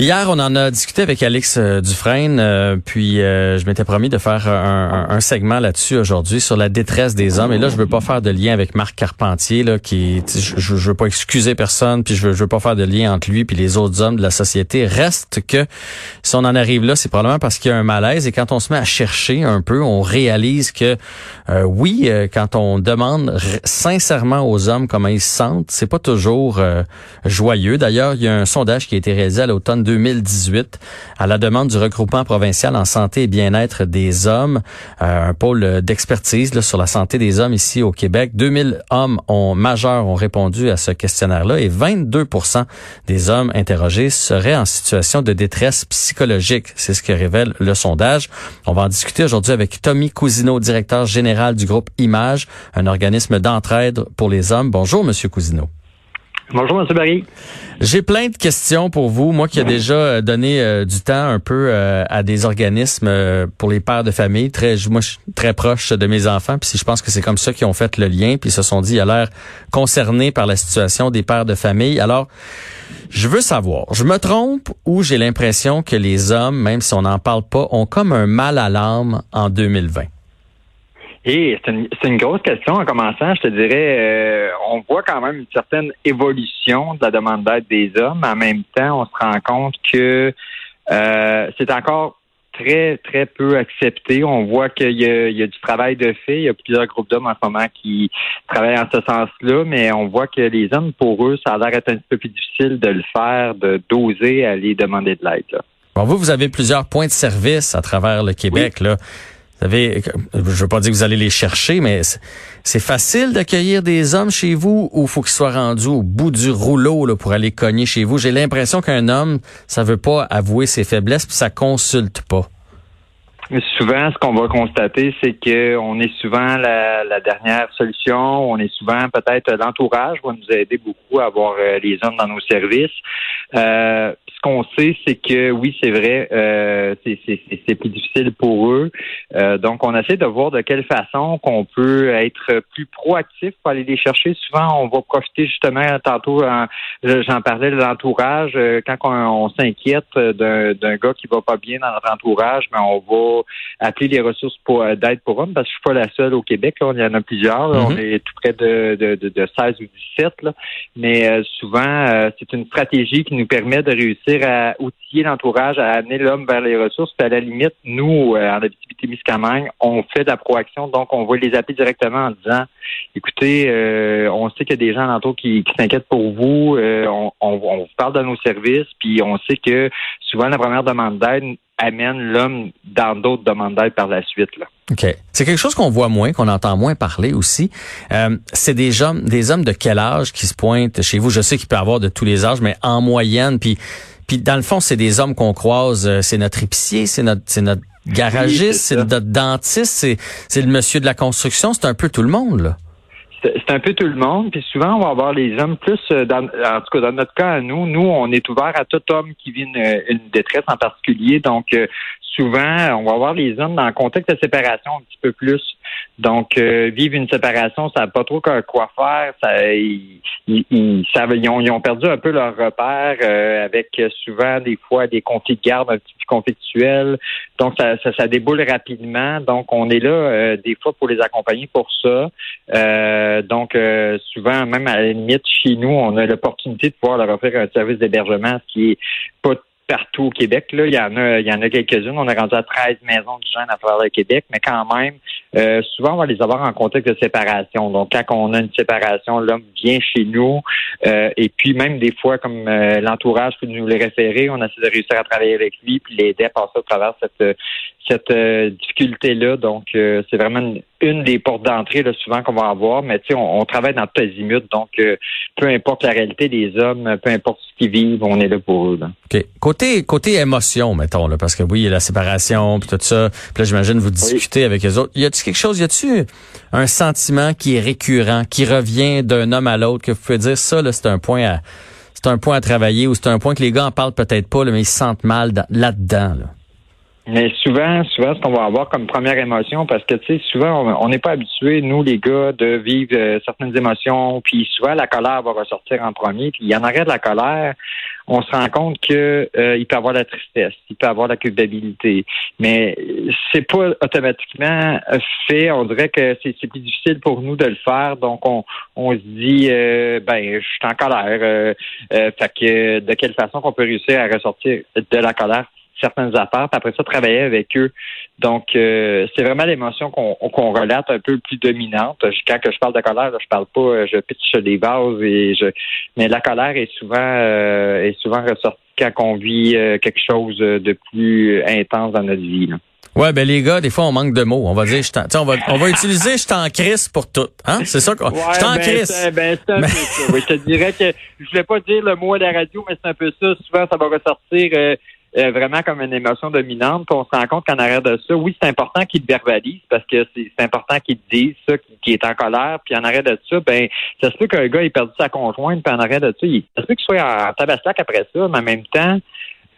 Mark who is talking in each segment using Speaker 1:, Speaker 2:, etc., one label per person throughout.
Speaker 1: Hier, on en a discuté avec Alex euh, Dufresne, euh, puis euh, je m'étais promis de faire un, un, segment là-dessus aujourd'hui sur la détresse des hommes. Et là, je veux pas faire de lien avec Marc Carpentier, là, qui, je, je, veux pas excuser personne, puis je veux, je veux pas faire de lien entre lui puis les autres hommes de la société. Reste que si on en arrive là, c'est probablement parce qu'il y a un malaise. Et quand on se met à chercher un peu, on réalise que oui, quand on demande sincèrement aux hommes comment ils se sentent, c'est pas toujours joyeux. D'ailleurs, il y a un sondage qui a été réalisé à l'automne 2018 à la demande du regroupement provincial en santé et bien-être des hommes, euh, un pôle d'expertise sur la santé des hommes ici au Québec. 2000 hommes ont, majeurs ont répondu à ce questionnaire-là et 22% des hommes interrogés seraient en situation de détresse psychologique. C'est ce que révèle le sondage. On va en discuter aujourd'hui avec Tommy Cousineau, directeur général du groupe Image, un organisme d'entraide pour les hommes. Bonjour, Monsieur Cousineau.
Speaker 2: Bonjour, M. Barry.
Speaker 1: J'ai plein de questions pour vous. Moi qui ai déjà euh, donné euh, du temps un peu euh, à des organismes pour les pères de famille, très, moi très proche de mes enfants, puis je pense que c'est comme ça qu'ils ont fait le lien, puis ils se sont dit, il a l'air concerné par la situation des pères de famille. Alors, je veux savoir, je me trompe ou j'ai l'impression que les hommes, même si on n'en parle pas, ont comme un mal à l'âme en 2020?
Speaker 2: Et c'est une, une, grosse question en commençant. Je te dirais, euh, on voit quand même une certaine évolution de la demande d'aide des hommes. En même temps, on se rend compte que euh, c'est encore très, très peu accepté. On voit qu'il y, y, a du travail de fait. Il y a plusieurs groupes d'hommes en ce moment qui travaillent en ce sens-là, mais on voit que les hommes, pour eux, ça a l'air être un peu plus difficile de le faire, de d'oser aller demander de l'aide.
Speaker 1: Bon, vous, vous avez plusieurs points de service à travers le Québec. Là. Vous savez, je veux pas dire que vous allez les chercher, mais c'est facile d'accueillir des hommes chez vous ou faut qu'ils soient rendus au bout du rouleau là, pour aller cogner chez vous. J'ai l'impression qu'un homme, ça veut pas avouer ses faiblesses puis ça consulte pas.
Speaker 2: Souvent, ce qu'on va constater, c'est qu'on est souvent la, la, dernière solution. On est souvent peut-être l'entourage va nous aider beaucoup à avoir euh, les hommes dans nos services. Euh, ce qu'on sait, c'est que oui, c'est vrai, euh, c'est plus difficile pour eux. Euh, donc, on essaie de voir de quelle façon qu'on peut être plus proactif pour aller les chercher. Souvent, on va profiter justement, tantôt, j'en parlais de l'entourage, quand on, s'inquiète d'un gars qui va pas bien dans notre entourage, mais on va appeler les ressources pour d'aide pour hommes, parce que je suis pas la seule au Québec, là, il y en a plusieurs. On mm-hmm. est tout près de, de, de, 16 ou 17, là. mais souvent, c'est une stratégie qui nous permet de réussir à outiller l'entourage, à amener l'homme vers les ressources. Puis à la limite, nous, euh, en activité miscamingue on fait de la proaction. Donc, on va les appeler directement en disant, écoutez, euh, on sait qu'il y a des gens alentour qui, qui s'inquiètent pour vous. Euh, on, on, vous parle de nos services. Puis on sait que souvent, la première demande d'aide amène l'homme dans d'autres demandes d'aide par la suite. Là.
Speaker 1: OK. C'est quelque chose qu'on voit moins, qu'on entend moins parler aussi. Euh, c'est des hommes, des hommes de quel âge qui se pointent chez vous? Je sais qu'il peut y avoir de tous les âges, mais en moyenne, puis puis dans le fond, c'est des hommes qu'on croise. Euh, c'est notre épicier, c'est notre, c'est notre garagiste, c'est notre dentiste, c'est, c'est le monsieur de la construction. C'est un peu tout le monde, là
Speaker 2: c'est un peu tout le monde. Puis souvent, on va avoir les hommes plus, euh, dans, en tout cas dans notre cas, nous, nous, on est ouvert à tout homme qui vit une, détresse en particulier. Donc, euh, souvent, on va avoir les hommes dans le contexte de séparation un petit peu plus. Donc, euh, vivre une séparation, ça n'a pas trop quoi faire. Ça, ils, ils, ils, ont, ils, ont, perdu un peu leur repère euh, avec souvent des fois des conflits de garde un petit peu conflictuels. Donc, ça, ça, ça déboule rapidement. Donc, on est là euh, des fois pour les accompagner pour ça. donc, souvent, même à la limite, chez nous, on a l'opportunité de pouvoir leur offrir un service d'hébergement, ce qui est pas partout au Québec. Là. Il y en a, il y en a quelques-unes. On est rendu à 13 maisons du genre à travers le Québec, mais quand même, euh, souvent, on va les avoir en contexte de séparation. Donc, quand on a une séparation, l'homme vient chez nous. Euh, et puis, même des fois, comme euh, l'entourage peut nous les référer, on essaie de réussir à travailler avec lui puis l'aider à passer à travers cette, cette difficulté-là. Donc, c'est vraiment une, des portes d'entrée souvent qu'on va avoir. Mais tu sais, on, travaille dans tout azimut. Donc, peu importe la réalité des hommes, peu importe ce qu'ils vivent, on est là pour eux.
Speaker 1: OK. Côté, côté émotion, mettons, là, parce que oui, il y a la séparation, puis tout ça. Puis là, j'imagine vous discutez avec les autres. Y a quelque chose, y a-tu un sentiment qui est récurrent, qui revient d'un homme à l'autre, que vous pouvez dire ça, là, c'est un point à, c'est un point à travailler ou c'est un point que les gars en parlent peut-être pas, mais ils se sentent mal là-dedans, là?
Speaker 2: Mais souvent, souvent, ce qu'on va avoir comme première émotion, parce que tu sais, souvent, on n'est pas habitué, nous les gars, de vivre euh, certaines émotions, puis souvent la colère va ressortir en premier. Puis il y en aurait de la colère, on se rend compte que euh, il peut avoir la tristesse, il peut avoir la culpabilité, mais c'est pas automatiquement fait. On dirait que c'est plus difficile pour nous de le faire, donc on, on se dit, euh, ben, je suis en colère. fait que de quelle façon qu'on peut réussir à ressortir de la colère? Certaines affaires, puis après ça, travailler avec eux. Donc, euh, c'est vraiment l'émotion qu'on relate un peu plus dominante. Quand que je parle de colère, je parle pas, euh, je pitche des vases et je mais la colère est souvent euh, est souvent ressortie quand on vit quelque chose de plus intense dans notre vie.
Speaker 1: Ouais, ben les gars, des fois on manque de mots. On va dire, je on va, on va utiliser je t'en crise pour tout. Hein? C'est ça quoi. je t'en ben,
Speaker 2: crise. Ben, c'est un peu ça. Oui, je te dirais que je voulais pas dire le mot à la radio, mais c'est un peu ça. Souvent, ça va ressortir. Euh, vraiment comme une émotion dominante. qu'on on se rend compte qu'en arrière de ça, oui, c'est important qu'il verbalise parce que c'est important qu'il dise ça, qu'il est en colère. Puis en arrière de ça, ben, ça se peut qu'un gars ait perdu sa conjointe, puis en arrière de ça, il, ça se peut qu'il soit en tabaslac après ça, mais en même temps,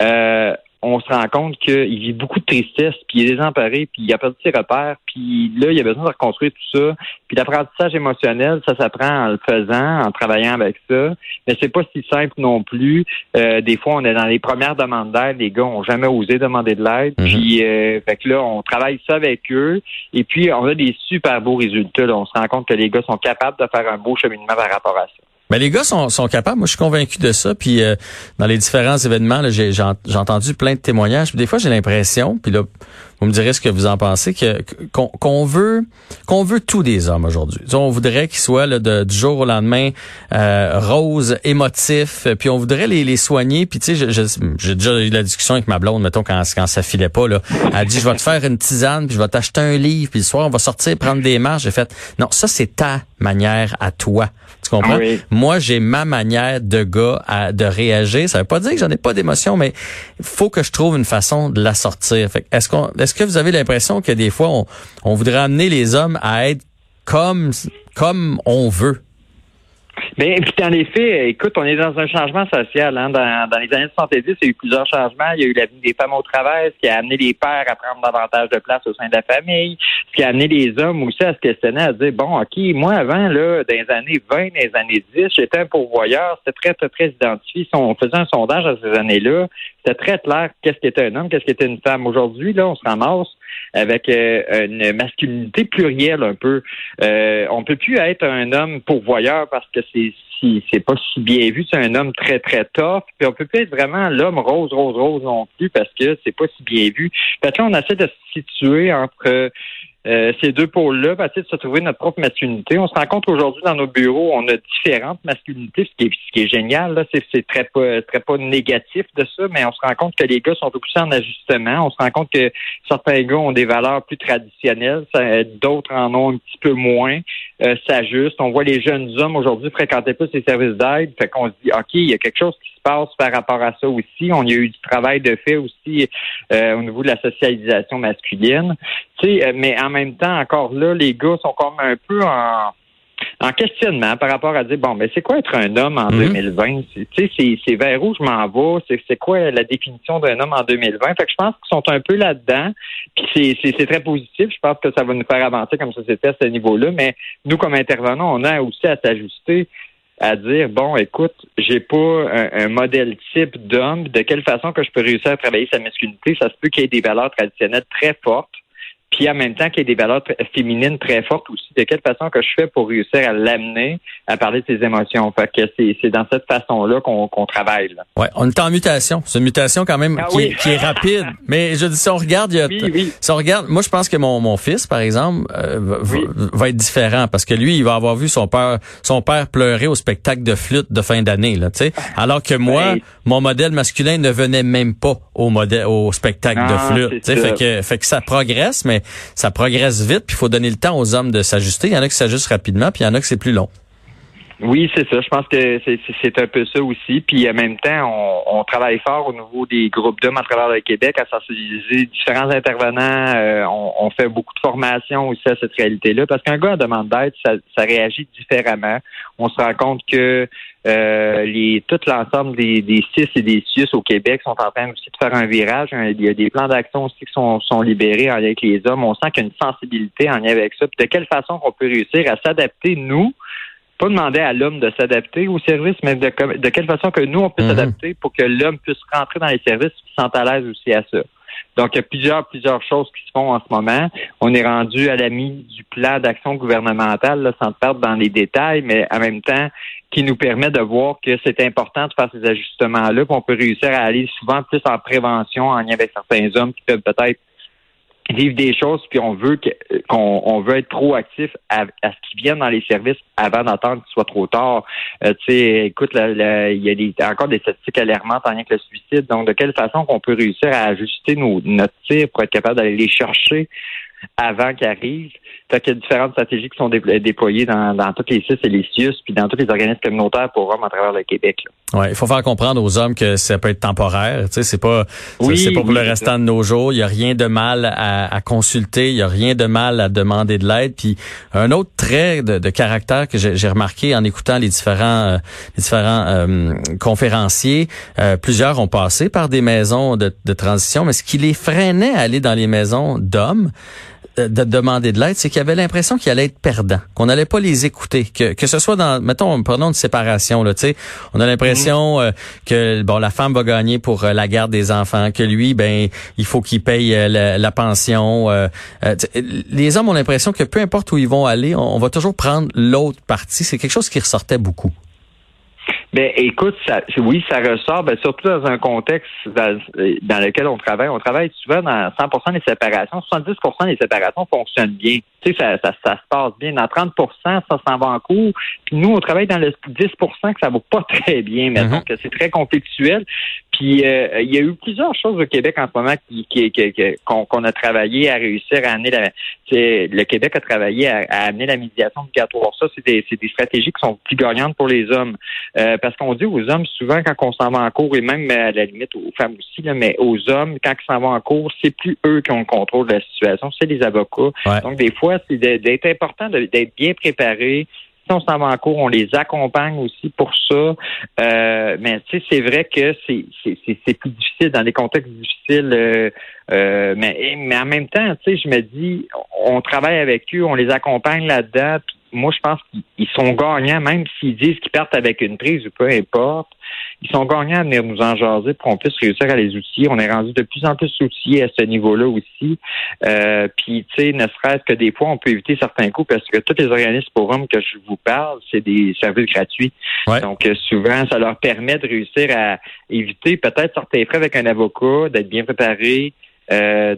Speaker 2: euh, on se rend compte qu'il vit beaucoup de tristesse, puis il est désemparé, puis il a perdu ses repères, puis là, il a besoin de reconstruire tout ça. Puis l'apprentissage émotionnel, ça s'apprend en le faisant, en travaillant avec ça. Mais c'est pas si simple non plus. Euh, des fois, on est dans les premières demandes d'aide, les gars ont jamais osé demander de l'aide. Mhm. Puis euh, fait que là, on travaille ça avec eux. Et puis, on a des super beaux résultats. On se rend compte que les gars sont capables de faire un beau cheminement par rapport à ça.
Speaker 1: Mais les gars sont, sont capables. Moi, je suis convaincu de ça. Puis euh, dans les différents événements, j'ai, j'ai entendu plein de témoignages. Puis des fois, j'ai l'impression, puis là, vous me direz ce que vous en pensez, que qu'on veut qu'on veut tout des hommes aujourd'hui. On voudrait qu'ils soient là, de, du jour au lendemain euh, roses, émotifs, puis on voudrait les, les soigner. Puis tu sais, j'ai déjà eu la discussion avec ma blonde, mettons quand quand ça filait pas là. Elle dit je vais te faire une tisane, puis je vais t'acheter un livre, puis le soir on va sortir prendre des marches. J'ai fait non, ça c'est ta manière à toi. Tu comprends? Moi, j'ai ma manière de gars à, de réagir. Ça veut pas dire que j'en ai pas d'émotion, mais il faut que je trouve une façon de la sortir. est-ce qu'on est-ce que vous avez l'impression que des fois, on, voudrait amener les hommes à être comme, comme on veut?
Speaker 2: Bien, les faits, écoute, on est dans un changement social. Hein. Dans, dans, les années 70, il y a eu plusieurs changements. Il y a eu la vie des femmes au travail, ce qui a amené les pères à prendre davantage de place au sein de la famille, ce qui a amené les hommes aussi à se questionner, à se dire, bon, OK, moi, avant, là, dans les années 20, dans les années 10, j'étais un pourvoyeur. C'était très, très, très identifié. Si on faisait un sondage à ces années-là, c'était très clair qu'est-ce qu'était un homme, qu'est-ce qu'était une femme. Aujourd'hui, là, on se ramasse avec euh, une masculinité plurielle un peu. Euh, on peut plus être un homme pourvoyeur parce que c'est c'est pas si bien vu, c'est un homme très très tough. Puis on peut plus être vraiment l'homme rose rose rose non plus parce que c'est pas si bien vu. Fait que on essaie de se situer entre euh, ces deux pôles-là, va de se trouver notre propre masculinité. On se rend compte aujourd'hui dans nos bureaux, on a différentes masculinités, ce qui est, ce qui est génial. Là, c'est, très pas très pas négatif de ça, mais on se rend compte que les gars sont aussi en ajustement. On se rend compte que certains gars ont des valeurs plus traditionnelles, d'autres en ont un petit peu moins. Euh, s'ajustent. On voit les jeunes hommes aujourd'hui fréquenter plus les services d'aide, fait qu'on se dit ok, il y a quelque chose qui se passe par rapport à ça aussi. On y a eu du travail de fait aussi euh, au niveau de la socialisation masculine. Sais, mais en même temps, encore là, les gars sont comme un peu en en questionnement par rapport à dire bon mais c'est quoi être un homme en 2020 mhm. tu sais c'est vers où je m'en vais? C'est quoi la définition d'un homme en 2020 fait que je pense qu'ils sont un peu là-dedans. Puis c'est c'est très positif. Je pense que ça va nous faire avancer comme société à ce niveau-là. Mais nous comme intervenants on a aussi à s'ajuster à dire bon écoute j'ai pas un, un, modèle type d'homme. De quelle façon que je peux réussir à travailler sa masculinité? Ça se peut qu'il y ait des valeurs traditionnelles très fortes puis en même temps qu'il y ait des valeurs féminines très fortes aussi. De quelle façon que je fais pour réussir à l'amener à parler de ses émotions? Fait que c'est, dans cette façon-là qu'on, travaille. Là.
Speaker 1: Ouais, on est en mutation. C'est une mutation quand même ah qui, est, rapide. Mais je dis, si on regarde, il y a, si on regarde, moi je pense que mon, mon fils, par exemple, euh, va, être différent parce que lui, il va avoir vu son père, son père pleurer au spectacle de flûte de fin d'année, là, tu sais. Alors que moi, mon modèle masculin ne venait même pas au modèle, au spectacle de ah, flûte. Fait que, fait que ça progresse, mais ça progresse vite, puis il faut donner le temps aux hommes de s'ajuster. Il y en a qui s'ajustent rapidement, puis il y en a qui c'est plus long.
Speaker 2: Oui, c'est ça. Je pense que c'est un peu ça aussi. Puis en même temps, on, travaille fort au niveau des groupes d'hommes à travers le Québec à sensibiliser différents intervenants. Euh, on, fait beaucoup de formation aussi à cette réalité-là parce qu'un gars en demande d'aide, ça, réagit différemment. On se rend compte que euh, les, tout l'ensemble des, des CIS et des CIUS au Québec sont en train aussi de faire un virage. Il y a des plans d'action aussi qui sont, sont libérés en lien avec les hommes. On sent qu'il y a une sensibilité en lien avec ça. Puis de quelle façon on peut réussir à s'adapter, nous, pas demander à l'homme de s'adapter au service, mais de, de quelle façon que nous, on peut mhm. s'adapter pour que l'homme puisse rentrer dans les services et se sente à l'aise aussi à ça. Donc, il y a plusieurs, plusieurs choses qui se font en ce moment. On est rendu à la mise du plan d'action gouvernementale, là, sans perdre dans les détails, mais en même temps, qui nous permet de voir que c'est important de faire ces ajustements-là, qu'on peut réussir à aller souvent plus en prévention en lien avec certains hommes qui peuvent peut-être vivre des choses, puis on veut qu'on on veut être proactif à, à ce qu'ils viennent dans les services avant d'attendre qu'il soit trop tard. Euh, tu sais, écoute, il y a des, encore des statistiques alarmantes en lien avec le suicide. Donc, de quelle façon qu'on peut réussir à ajuster nos, notre tir pour être capable d'aller les chercher avant qu'ils arrivent? Fait qu'il y a différentes stratégies qui sont déployées dans, dans toutes les CIS et les CIUS, puis dans tous les organismes communautaires pour hommes à travers le Québec.
Speaker 1: Ouais, il faut faire comprendre aux hommes que ça peut être temporaire. Tu sais, c'est pas, c'est pas pour le restant de nos jours. Il y a rien de mal à, consulter. Il y a rien de mal à demander de l'aide. Puis un autre trait de, caractère que j'ai remarqué en écoutant les différents, euh, les différents euh, conférenciers, euh, plusieurs ont passé par des maisons de, de transition, mais ce qui les freinait à aller dans les maisons d'hommes, de demander de l'aide, c'est qu'il y avait l'impression qu'il allait être perdant, qu'on n'allait pas les écouter, que que ce soit dans, mettons, prenons une séparation là, tu sais, on a l'impression mhm. euh, que bon la femme va gagner pour euh, la garde des enfants, que lui, ben il faut qu'il paye euh, la, pension. les hommes ont l'impression que peu importe où ils vont aller, on va toujours prendre l'autre partie. C'est quelque chose qui ressortait beaucoup.
Speaker 2: Ben, écoute, ça, oui, ça ressort, ben, surtout dans un contexte dans, lequel on travaille. On travaille souvent dans 100% des séparations. 70% des séparations fonctionnent bien. Tu sais, ça, ça, ça, se passe bien. Dans 30% ça s'en va en cours. Puis nous, on travaille dans le 10% que ça va pas très bien, mais donc mm-hmm. c'est très conflictuel. Puis euh, il y a eu plusieurs choses au Québec en ce moment qui, qu'on, a travaillé à réussir à amener la. Le Québec a travaillé à, amener la médiation obligatoire. Ça, c'est des, c'est des stratégies qui sont plus gagnantes pour les hommes. Euh, parce qu'on dit aux hommes souvent quand on s'en va en cours, et même à la limite aux femmes aussi, là, mais aux hommes, quand ils s'en vont en cours, c'est plus eux qui ont le contrôle de la situation, c'est les avocats. Donc des fois, c'est d'être important d'être bien préparé, si on s'en va en cours, on les accompagne aussi pour ça. Euh, mais tu sais, c'est vrai que c'est, c'est, plus difficile dans des contextes difficiles. Euh, euh, mais, mais en même temps, tu sais, je me dis, on travaille avec eux, on les accompagne là-dedans moi, je pense qu'ils sont gagnants, même s'ils disent qu'ils partent avec une prise ou peu importe. Ils sont gagnants à venir nous en jaser pour qu'on puisse réussir à les outiller. On est rendu de plus en plus outillés à ce niveau-là aussi. Euh, puis, tu sais, ne serait-ce que des fois, on peut éviter certains coûts parce que tous les organismes pour hommes que je vous parle, c'est des services gratuits. Donc, euh, souvent, ça leur permet de réussir à éviter peut-être certains frais avec un avocat, d'être bien préparé, euh,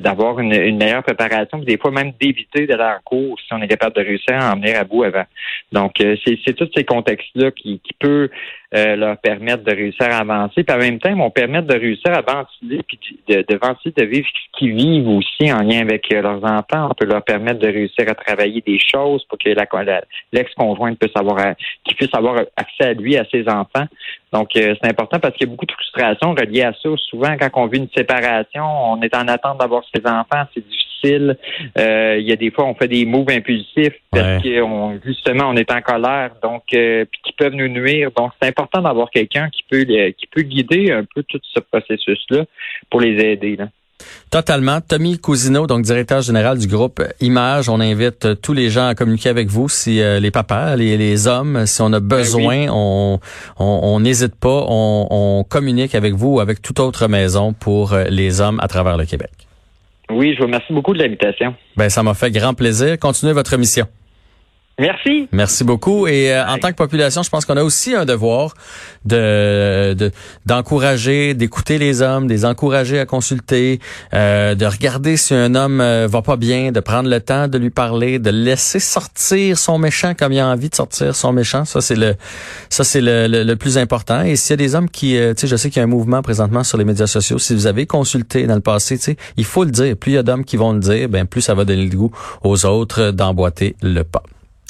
Speaker 2: d'avoir une, une, meilleure préparation, des fois même d'éviter d'aller en cours si on est capable de réussir à en venir à bout avant. Donc, euh, c'est tous ces contextes-là qui, qui peut euh, leur permettre de réussir à avancer, puis en même temps, vont permettre de réussir à ventiler, puis de, de ventiler, de vivre ce qu'ils vivent aussi en lien avec euh, leurs enfants. On peut leur permettre de réussir à travailler des choses pour que l'ex-conjointe puisse avoir, qu'il puisse avoir accès à lui, à ses enfants. Donc, euh, c'est important parce qu'il y a beaucoup de frustration reliée à ça. Souvent, quand on vit une séparation, on est en attente d'avoir ses enfants, c'est difficile euh, il y a des fois, on fait des moves impulsifs parce qu'on justement, on est en colère, donc euh, puis qui peuvent nous nuire. Donc, c'est important d'avoir quelqu'un qui peut qui peut guider un peu tout ce processus-là pour les aider.
Speaker 1: Totalement. Tommy Cousineau, donc directeur général du groupe Image, on invite tous les gens à communiquer avec vous, si euh, les papas, les, hommes, si on a ben besoin, on n'hésite pas, on, on, communique avec vous ou avec toute autre maison pour les hommes à travers le Québec.
Speaker 2: Oui, je vous remercie beaucoup de l'invitation.
Speaker 1: Ben, ça m'a fait grand plaisir. Continuez votre mission.
Speaker 2: Merci.
Speaker 1: Merci beaucoup. Et euh, en tant que population, je pense qu'on a aussi un devoir de d'encourager, d'écouter les hommes, de les encourager à consulter, euh, de regarder si un homme euh, va pas bien, de prendre le temps de lui parler, de laisser sortir son méchant comme il a envie de sortir son méchant. Ça c'est le ça c'est le, le, plus important. Et s'il y a des hommes qui, tu sais, je sais qu'il y a un mouvement présentement sur les médias sociaux. Si vous avez consulté dans le passé, tu sais, il faut le dire. Plus il y a d'hommes qui vont le dire, ben plus ça va donner le goût aux autres d'emboîter le pas.